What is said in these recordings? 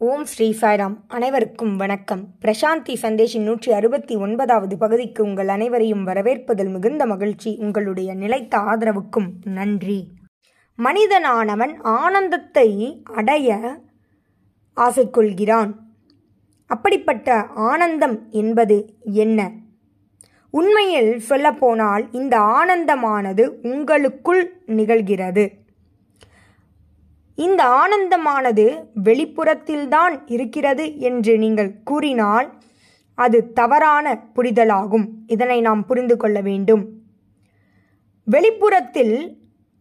ஓம் ஸ்ரீ சாய்ராம். அனைவருக்கும் வணக்கம். பிரசாந்தி சந்தேஷின் நூற்றி அறுபத்தி ஒன்பதாவது பகுதிக்கு உங்கள் அனைவரையும் வரவேற்பதில் மிகுந்த மகிழ்ச்சி. உங்களுடைய நிலைத்த ஆதரவுக்கும் நன்றி. மனிதனானவன் ஆனந்தத்தை அடைய ஆசை கொள்கிறான் அப்படிப்பட்ட ஆனந்தம் என்பது என்ன? உண்மையில் சொல்லப்போனால் இந்த ஆனந்தமானது உங்களுக்குள் நிகழ்கிறது. இந்த ஆனந்தமானது வெளிப்புறத்தில்தான் இருக்கிறது என்று நீங்கள் கூறினால் அது தவறான புரிதலாகும். இதனை நாம் புரிந்து கொள்ள வேண்டும். வெளிப்புறத்தில்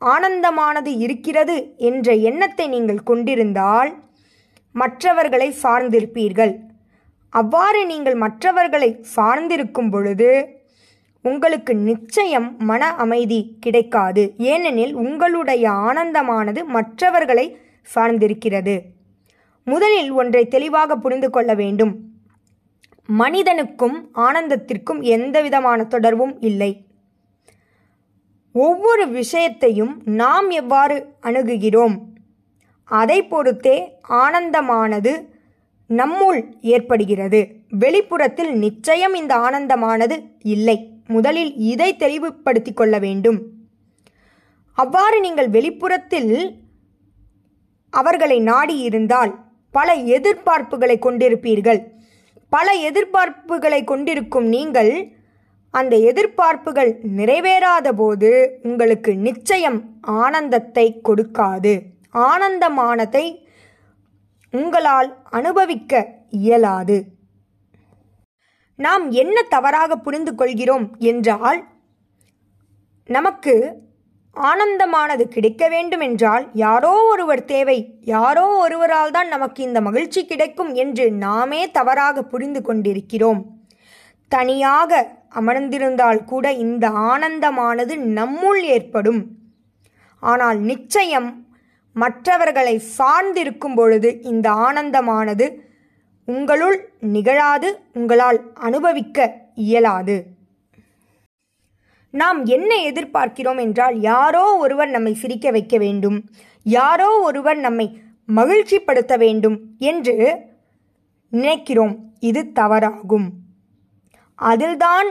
ஆனந்தமானது இருக்கிறது என்ற எண்ணத்தை நீங்கள் கொண்டிருந்தால் மற்றவர்களை சார்ந்திருப்பீர்கள். அவ்வாறு நீங்கள் மற்றவர்களை சார்ந்திருக்கும் பொழுது உங்களுக்கு நிச்சயம் மன அமைதி கிடைக்காது. ஏனெனில் உங்களுடைய ஆனந்தமானது மற்றவர்களை சார்ந்திருக்கிறது. முதலில் ஒன்றை தெளிவாக புரிந்து கொள்ள வேண்டும். மனிதனுக்கும் ஆனந்தத்திற்கும் எந்தவிதமான தொடர்பும் இல்லை. ஒவ்வொரு விஷயத்தையும் நாம் எவ்வாறு அணுகுகிறோம்? அதை பொறுத்தே ஆனந்தமானது நம்முள் ஏற்படுகிறது. வெளிப்புறத்தில் நிச்சயம் இந்த ஆனந்தமானது இல்லை. முதலில் இதை தெளிவுபடுத்திக் கொள்ள வேண்டும். அவ்வாறு நீங்கள் வெளிப்புறத்தில் அவர்களை நாடி இருந்தால் பல எதிர்பார்ப்புகளை கொண்டிருப்பீர்கள். பல எதிர்பார்ப்புகளை கொண்டிருக்கும் நீங்கள் அந்த எதிர்பார்ப்புகள் நிறைவேறாத போது உங்களுக்கு நிச்சயம் ஆனந்தத்தை கொடுக்காது. ஆனந்தமானதை உங்களால் அனுபவிக்க இயலாது. நாம் என்ன தவறாக புரிந்து கொள்கிறோம் என்றால் நமக்கு ஆனந்தமானது கிடைக்க வேண்டும் என்றால் யாரோ ஒருவர் தேவை யாரோ ஒருவரால் தான் நமக்கு இந்த மகிழ்ச்சி கிடைக்கும் என்று நாமே தவறாக புரிந்து கொண்டிருக்கிறோம் தனியாக அமர்ந்திருந்தால் கூட இந்த ஆனந்தமானது நம்முள் ஏற்படும். ஆனால் நிச்சயம் மற்றவர்களை சார்ந்திருக்கும் பொழுது இந்த ஆனந்தமானது உங்களுள் நிகழாது உங்களால் அனுபவிக்க இயலாது. நாம் என்ன எதிர்பார்க்கிறோம் என்றால் யாரோ ஒருவர் நம்மை சிரிக்க வைக்க வேண்டும் யாரோ ஒருவர் நம்மை மகிழ்ச்சிப்படுத்த வேண்டும் என்று நினைக்கிறோம். இது தவறாகும். அதில்தான்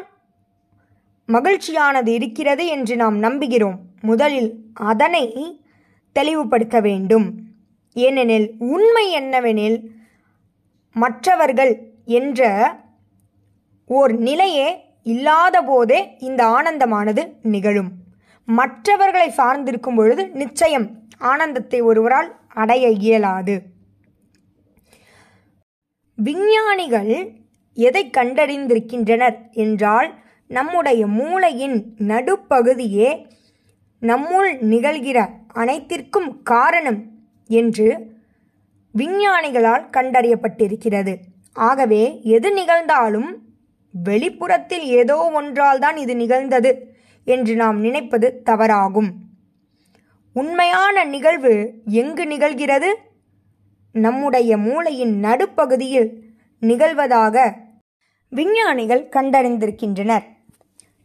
மகிழ்ச்சியானது இருக்கிறது என்று நாம் நம்புகிறோம். முதலில் அதனை தெளிவுபடுத்த வேண்டும். ஏனெனில் உண்மை என்னவெனில் மற்றவர்கள் என்ற ஓர் நிலையே இல்லாத போதே இந்த ஆனந்தமானது நிகழும். மற்றவர்களை சார்ந்திருக்கும் பொழுது நிச்சயம் ஆனந்தத்தை ஒருவரால் அடைய இயலாது. விஞ்ஞானிகள் எதை கண்டறிந்திருக்கின்றனர் என்றால் நம்முடைய மூளையின் நடுப்பகுதியே நம்முள் நிகழ்கிற அனைத்திற்கும் காரணம் என்று விஞ்ஞானிகளால் கண்டறியப்பட்டிருக்கிறது. ஆகவே எது நிகழ்ந்தாலும் வெளிப்புறத்தில் ஏதோ ஒன்றால் தான் இது நிகழ்ந்தது என்று நாம் நினைப்பது தவறாகும். உண்மையான நிகழ்வு எங்கு நிகழ்கிறது? நம்முடைய மூளையின் நடுப்பகுதியில் நிகழ்வதாக விஞ்ஞானிகள் கண்டறிந்திருக்கின்றனர்.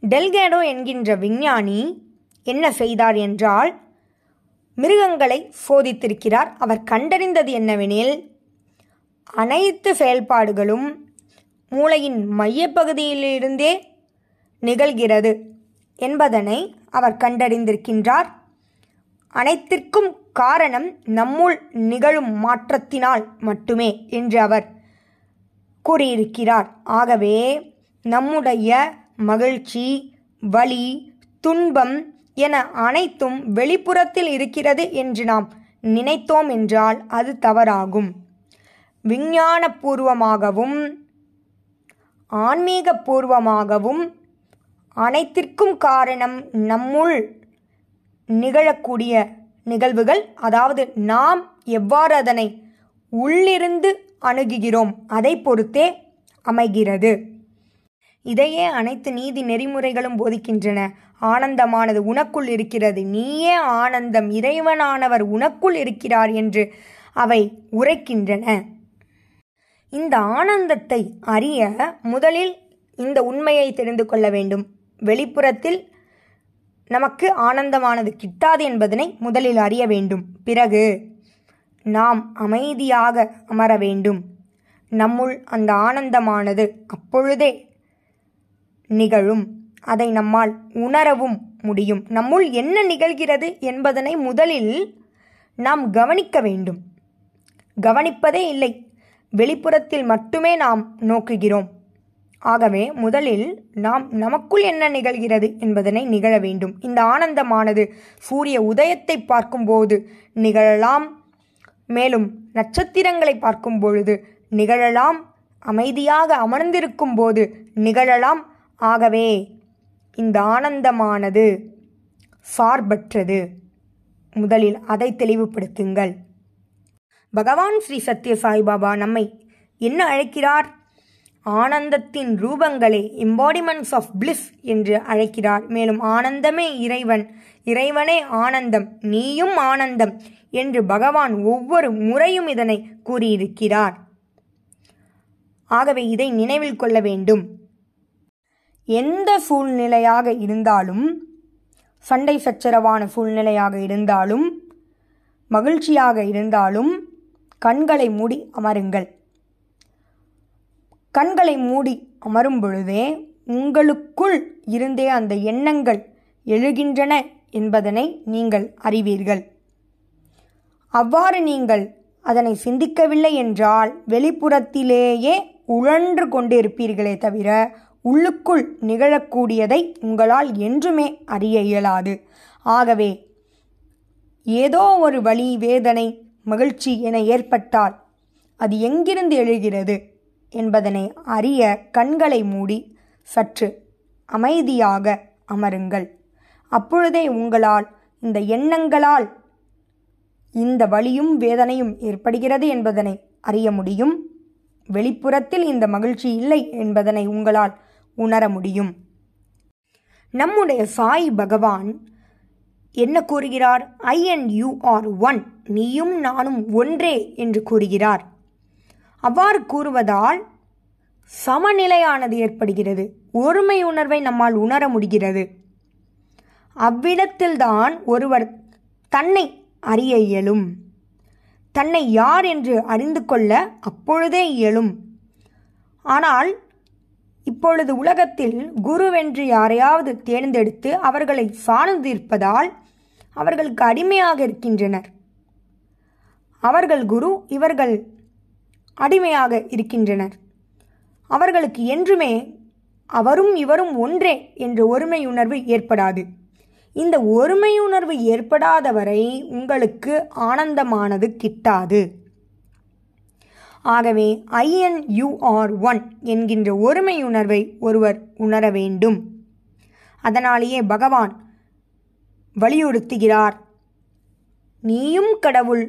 டெல்கேடோ என்கின்ற விஞ்ஞானி என்ன செய்தார் என்றால் மிருகங்களை சோதித்திருக்கிறார். அவர் கண்டறிந்தது என்னவெனில் அனைத்து செயல்பாடுகளும் மூளையின் மையப்பகுதியிலிருந்தே நிகழ்கிறது என்பதனை அவர் கண்டறிந்திருக்கின்றார். அனைத்திற்கும் காரணம் நம்முள் நிகழும் மாற்றத்தினால் மட்டுமே என்று அவர் கூறியிருக்கிறார். ஆகவே நம்முடைய மகிழ்ச்சி வலி துன்பம் என அனைத்தும் வெளிப்புறத்தில் இருக்கிறது என்று நாம் நினைத்தோம் என்றால் அது தவறாகும். விஞ்ஞானபூர்வமாகவும் ஆன்மீகபூர்வமாகவும் அனைத்திற்கும் காரணம் நம்முள் நிகழக்கூடிய நிகழ்வுகள். அதாவது நாம் எவ்வாறு அதனை உள்ளிருந்து அணுகுகிறோம் அதை பொறுத்தே அமைகிறது. இதையே அனைத்து நீதி நெறிமுறைகளும் போதிக்கின்றன. ஆனந்தமானது உனக்குள் இருக்கிறது. நீயே ஆனந்தம். இறைவனானவர் உனக்குள் இருக்கிறார் என்று அவை உரைக்கின்றன. இந்த ஆனந்தத்தை அறிய முதலில் இந்த உண்மையை தெரிந்து கொள்ள வேண்டும். வெளிப்புறத்தில் நமக்கு ஆனந்தமானது கிட்டாது என்பதனை முதலில் அறிய வேண்டும். பிறகு நாம் அமைதியாக அமர வேண்டும். நம்முள் அந்த ஆனந்தமானது அப்பொழுதே நிகழும். அதை நம்மால் உணரவும் முடியும். நம்முள் என்ன நிகழ்கிறது என்பதனை முதலில் நாம் கவனிக்க வேண்டும். கவனிப்பதே இல்லை. வெளிப்புறத்தில் மட்டுமே நாம் நோக்குகிறோம். ஆகவே முதலில் நாம் நமக்குள் என்ன நிகழ்கிறது என்பதனை நிகழ வேண்டும். இந்த ஆனந்தமானது சூரிய உதயத்தை பார்க்கும்போது நிகழலாம். மேலும் நட்சத்திரங்களை பார்க்கும் பொழுது நிகழலாம். அமைதியாக அமர்ந்திருக்கும் போது நிகழலாம். ஆகவே இந்த ஆனந்தமானது சார்பற்றது. முதலில் அதை தெளிவுபடுத்துங்கள். பகவான் ஸ்ரீ சத்ய சாய்பாபா நம்மை என்ன அழைக்கிறார்? ஆனந்தத்தின் ரூபங்களே எம்பாடிமெண்ட்ஸ் ஆஃப் பிளிஸ் என்று அழைக்கிறார். மேலும் ஆனந்தமே இறைவன் இறைவனே ஆனந்தம் நீயும் ஆனந்தம் என்று பகவான் ஒவ்வொரு முறையும் இதனை கூறியிருக்கிறார். ஆகவே இதை நினைவில் கொள்ள வேண்டும். எந்த சூழ்நிலையாக இருந்தாலும் சண்டை சச்சரவான சூழ்நிலையாக இருந்தாலும் மகிழ்ச்சியாக இருந்தாலும் கண்களை மூடி அமருங்கள். கண்களை மூடி அமரும் பொழுதே உங்களுக்குள் இருந்தே அந்த எண்ணங்கள் எழுகின்றன என்பதனை நீங்கள் அறிவீர்கள். அவ்வாறு நீங்கள் அதனை சிந்திக்கவில்லை என்றால் வெளிப்புறத்திலேயே உழன்று கொண்டிருப்பீர்களே தவிர உள்ளுக்குள் நிகழக்கூடியதை உங்களால் என்றுமே அறிய இயலாது. ஆகவே ஏதோ ஒரு வழி வேதனை மகிழ்ச்சி என ஏற்பட்டால் அது எங்கிருந்து எழுகிறது என்பதனை அறிய கண்களை மூடி சற்று அமைதியாக அமருங்கள். அப்பொழுதே உங்களால் இந்த எண்ணங்களால் இந்த வழியும் வேதனையும் ஏற்படுகிறது என்பதனை அறிய முடியும். வெளிப்புறத்தில் இந்த மகிழ்ச்சி இல்லை என்பதனை உங்களால் உணர முடியும். நம்முடைய சாய் பகவான் என்ன கூறுகிறார்? I and you are one நீயும் நானும் ஒன்றே என்று கூறுகிறார். அவ்வாறு கூறுவதால் சமநிலையானது ஏற்படுகிறது. ஒருமை உணர்வை நம்மால் உணர முடிகிறது. அவ்விடத்தில்தான் ஒருவர் தன்னை அறிய இயலும். தன்னை யார் என்று அறிந்து கொள்ள அப்பொழுதே இயலும். ஆனால் இப்பொழுது உலகத்தில் குருவென்று யாரையாவது தேர்ந்தெடுத்து அவர்களை சார்ந்திருப்பதால் அவர்களுக்கு அடிமையாக இருக்கின்றனர். அவர்கள் குரு இவர்கள் அடிமையாக இருக்கின்றனர். அவர்களுக்கு என்றுமே அவரும் இவரும் ஒன்றே என்ற ஒருமையுணர்வு ஏற்படாது. இந்த ஒருமையுணர்வு ஏற்படாத வரை உங்களுக்கு ஆனந்தமானது கிட்டாது. ஆகவே ஐஎன் ஒன் என்கின்ற ஒருமையுணர்வை ஒருவர் உணர வேண்டும். அதனாலேயே பகவான் வலியுறுத்துகிறார். நீயும் கடவுள்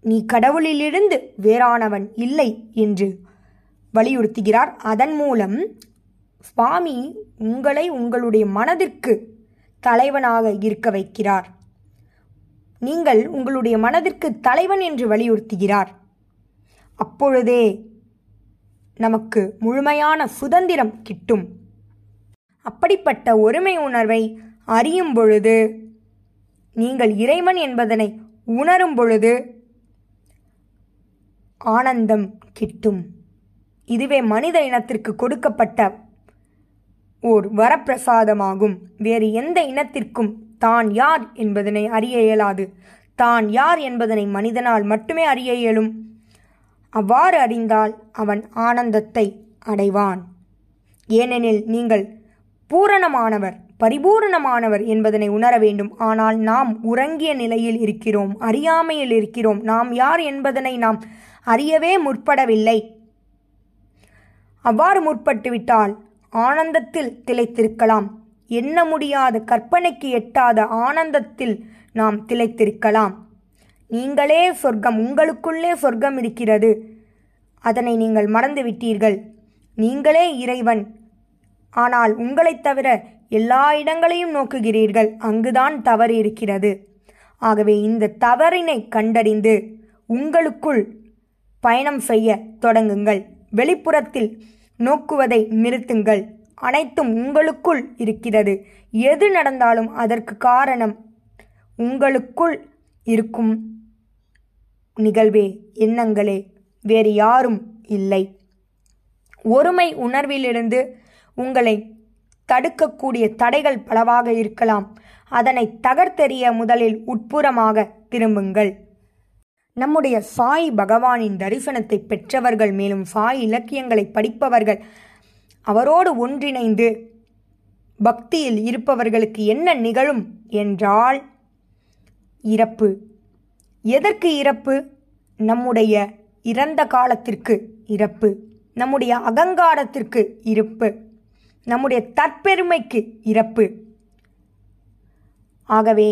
நீ கடவுளிலிருந்து வேறானவன் இல்லை என்று வலியுறுத்துகிறார். அதன் மூலம் சுவாமி உங்களை உங்களுடைய மனதிற்கு தலைவனாக இருக்க வைக்கிறார். நீங்கள் உங்களுடைய மனதிற்கு தலைவன் என்று வலியுறுத்துகிறார். அப்பொழுதே நமக்கு முழுமையான சுதந்திரம் கிட்டும். அப்படிப்பட்ட ஒருமை உணர்வை அறியும் பொழுது நீங்கள் இறைவன் என்பதனை உணரும் பொழுது ஆனந்தம் கிட்டும். இதுவே மனித இனத்திற்கு கொடுக்கப்பட்ட ஓர் வரப்பிரசாதமாகும். வேறு எந்த இனத்திற்கும் தான் யார் என்பதனை அறிய இயலாது. தான் யார் என்பதனை மனிதனால் மட்டுமே அறிய இயலும். அவ்வாறு அறிந்தால் அவன் ஆனந்தத்தை அடைவான். ஏனெனில் நீங்கள் பூரணமானவர் பரிபூரணமானவர் என்பதனை உணர வேண்டும். ஆனால் நாம் உறங்கிய நிலையில் இருக்கிறோம் அறியாமையில் இருக்கிறோம். நாம் யார் என்பதனை நாம் அறியவே முற்படவில்லை. அவ்வாறு முற்பட்டுவிட்டால் ஆனந்தத்தில் திளைத்திருக்கலாம். எண்ண முடியாத கற்பனைக்கு எட்டாத ஆனந்தத்தில் நாம் திளைத்திருக்கலாம். நீங்களே சொர்க்கம் உங்களுக்குள்ளே சொர்க்கம் இருக்கிறது. அதனை நீங்கள் மறந்துவிட்டீர்கள். நீங்களே இறைவன். ஆனால் உங்களைத் தவிர எல்லா இடங்களையும் நோக்குகிறீர்கள். அங்குதான் தவறு இருக்கிறது. ஆகவே இந்த தவறினை கண்டறிந்து உங்களுக்குள் பயணம் செய்ய தொடங்குங்கள். வெளிப்புறத்தில் நோக்குவதை நிறுத்துங்கள். அனைத்தும் உங்களுக்குள் இருக்கிறது. எது நடந்தாலும் அதற்கு காரணம் உங்களுக்குள் இருக்கும் நிகழ்வே எண்ணங்களே வேறு யாரும் இல்லை. ஒருமை உணர்விலிருந்து உங்களை தடுக்கக்கூடிய தடைகள் பலவாக இருக்கலாம். அதனை தகர்த்தெறிய முதலில் உட்புறமாக திரும்புங்கள். நம்முடைய சாய் பகவானின் தரிசனத்தை பெற்றவர்கள் மேலும் சாய் இலக்கியங்களை படிப்பவர்கள் அவரோடு ஒன்றிணைந்து பக்தியில் இருப்பவர்களுக்கு என்ன நிகழும் என்றால் இறப்பு. எதற்கு இறப்பு? நம்முடைய இறந்த காலத்திற்கு இறப்பு. நம்முடைய அகங்காரத்திற்கு இருப்பு. நம்முடைய தற்பெருமைக்கு இறப்பு. ஆகவே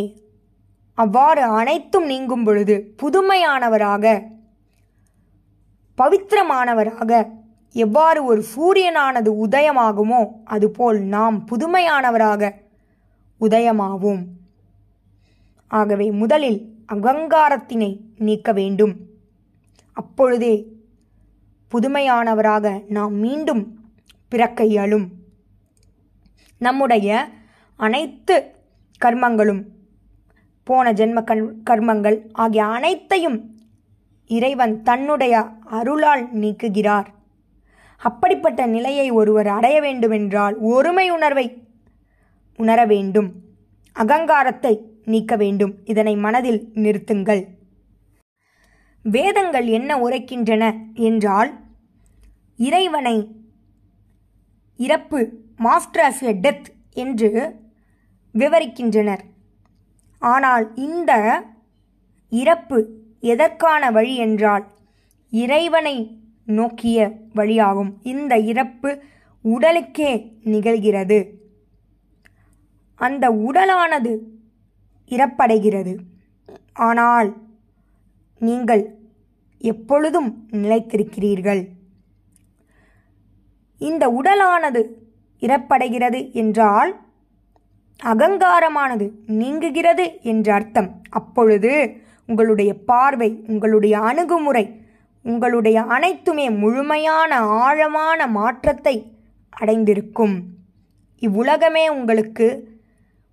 அவ்வாறு அனைத்தும் நீங்கும் பொழுது புதுமையானவராக பவித்திரமானவராக எவ்வாறு ஒரு சூரியனானது உதயமாகுமோ அதுபோல் நாம் புதுமையானவராக உதயமாவோம். ஆகவே முதலில் அகங்காரத்தினை நீக்க வேண்டும். அப்பொழுதே புதுமையானவராக நாம் மீண்டும் பிறக்க இயலும் நம்முடைய அனைத்து கர்மங்களும் போன ஜென்ம கண் கர்மங்கள் ஆகிய அனைத்தையும் இறைவன் தன்னுடைய அருளால் நீக்குகிறார். அப்படிப்பட்ட நிலையை ஒருவர் அடைய வேண்டுமென்றால் ஒருமை உணர்வை உணர வேண்டும். அகங்காரத்தை நீக்க வேண்டும். இதனை மனதில் நிறுத்துங்கள். வேதங்கள் என்ன உரைக்கின்றன என்றால் இறைவனை இறப்பு மாஸ்டர் ஆஃப் எ டெத் என்று விவரிக்கின்றனர். ஆனால் இந்த இறப்பு எதற்கான வழி என்றால் இறைவனை நோக்கிய வழியாகும். இந்த இறப்பு உடலுக்கே நிகழ்கிறது. அந்த உடலானது இறப்படைகிறது. ஆனால் நீங்கள் எப்பொழுதும் நிலைத்திருக்கிறீர்கள்? இந்த உடலானது இறப்படைகிறது என்றால் அகங்காரமானது நீங்குகிறது என்ற அர்த்தம். அப்பொழுது உங்களுடைய பார்வை உங்களுடைய அணுகுமுறை உங்களுடைய அனைத்துமே முழுமையான ஆழமான மாற்றத்தை அடைந்திருக்கும். இவ்வுலகமே உங்களுக்கு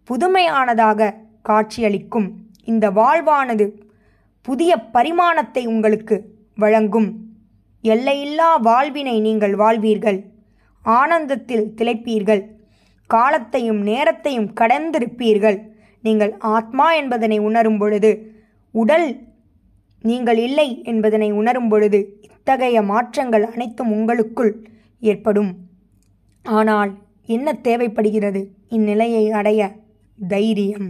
புதுமையானதாக காட்சியளிக்கும். இந்த வாழ்வானது புதிய பரிமாணத்தை உங்களுக்கு வழங்கும். எல்லையில்லா வாழ்வினை நீங்கள் வாழ்வீர்கள். ஆனந்தத்தில் திளைப்பீர்கள். காலத்தையும் நேரத்தையும் கடந்திருப்பீர்கள். நீங்கள் ஆத்மா என்பதனை உணரும் பொழுது உடல் நீங்கள் இல்லை என்பதனை உணரும் பொழுது இத்தகைய மாற்றங்கள் அனைத்தும் உங்களுக்குள் ஏற்படும். ஆனால் என்ன தேவைப்படுகிறது? இந்நிலையை அடைய தைரியம்.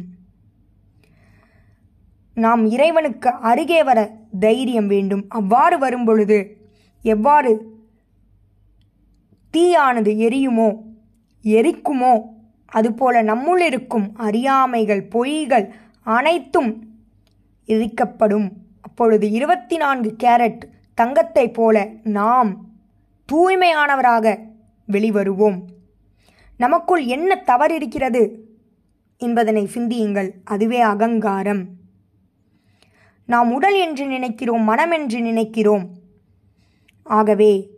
நாம் இறைவனுக்கு அருகே வர தைரியம் வேண்டும். அவ்வாறு வரும்பொழுது எவ்வாறு தீயானது எரியுமோ எரிக்குமோ அதுபோல நம்முள் இருக்கும் அறியாமைகள் பொய்கள் அனைத்தும் எரிக்கப்படும். அப்பொழுது இருபத்தி நான்கு கேரட் தங்கத்தைப் போல நாம் தூய்மையானவராக வெளிவருவோம். நமக்குள் என்ன தவறு இருக்கிறது என்பதனை சிந்தியுங்கள். அதுவே அகங்காரம். நாம் உடல் என்று நினைக்கிறோம் மனம் என்று நினைக்கிறோம். ஆகவே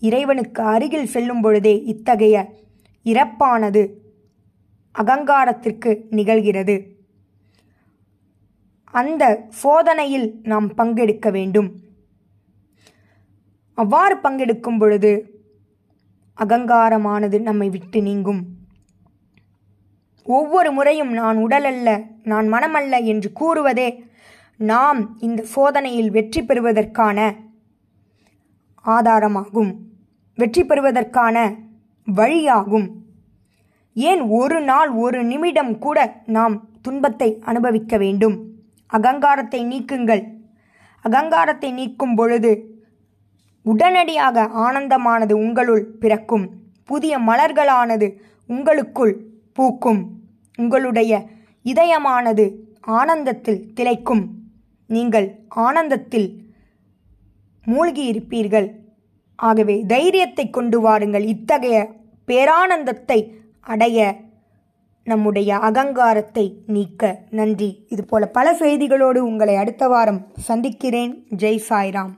இறைவனுக்கு அருகில் செல்லும் பொழுதே இத்தகைய இறப்பானது அகங்காரத்திற்கு நிகழ்கிறது. அந்த சோதனையில் நாம் பங்கெடுக்க வேண்டும். அவ்வாறு பங்கெடுக்கும் பொழுது அகங்காரமானது நம்மை விட்டு நீங்கும். ஒவ்வொரு முறையும் நான் உடலல்ல நான் மனமல்ல என்று கூறுவதே நாம் இந்த சோதனையில் வெற்றி பெறுவதற்கான ஆதாரமாகும். வெற்றி பெறுவதற்கான வழியாகும். ஏன் ஒரு நாள் ஒரு நிமிடம் கூட நாம் துன்பத்தை அனுபவிக்க வேண்டும்? அகங்காரத்தை நீக்குங்கள். அகங்காரத்தை நீக்கும் பொழுது உடனடியாக ஆனந்தமானது உங்களுள் பிறக்கும். புதிய மலர்களானது உங்களுக்குள் பூக்கும். உங்களுடைய இதயமானது ஆனந்தத்தில் திளைக்கும். நீங்கள் ஆனந்தத்தில் மூழ்கியிருப்பீர்கள். ஆகவே தைரியத்தை கொண்டு வாருங்கள். இத்தகைய பேரானந்தத்தை அடைய நம்முடைய அகங்காரத்தை நீக்க நன்றி. இதுபோல பல செய்திகளோடு உங்களை அடுத்த வாரம் சந்திக்கிறேன். ஜெய் சாய்ராம்.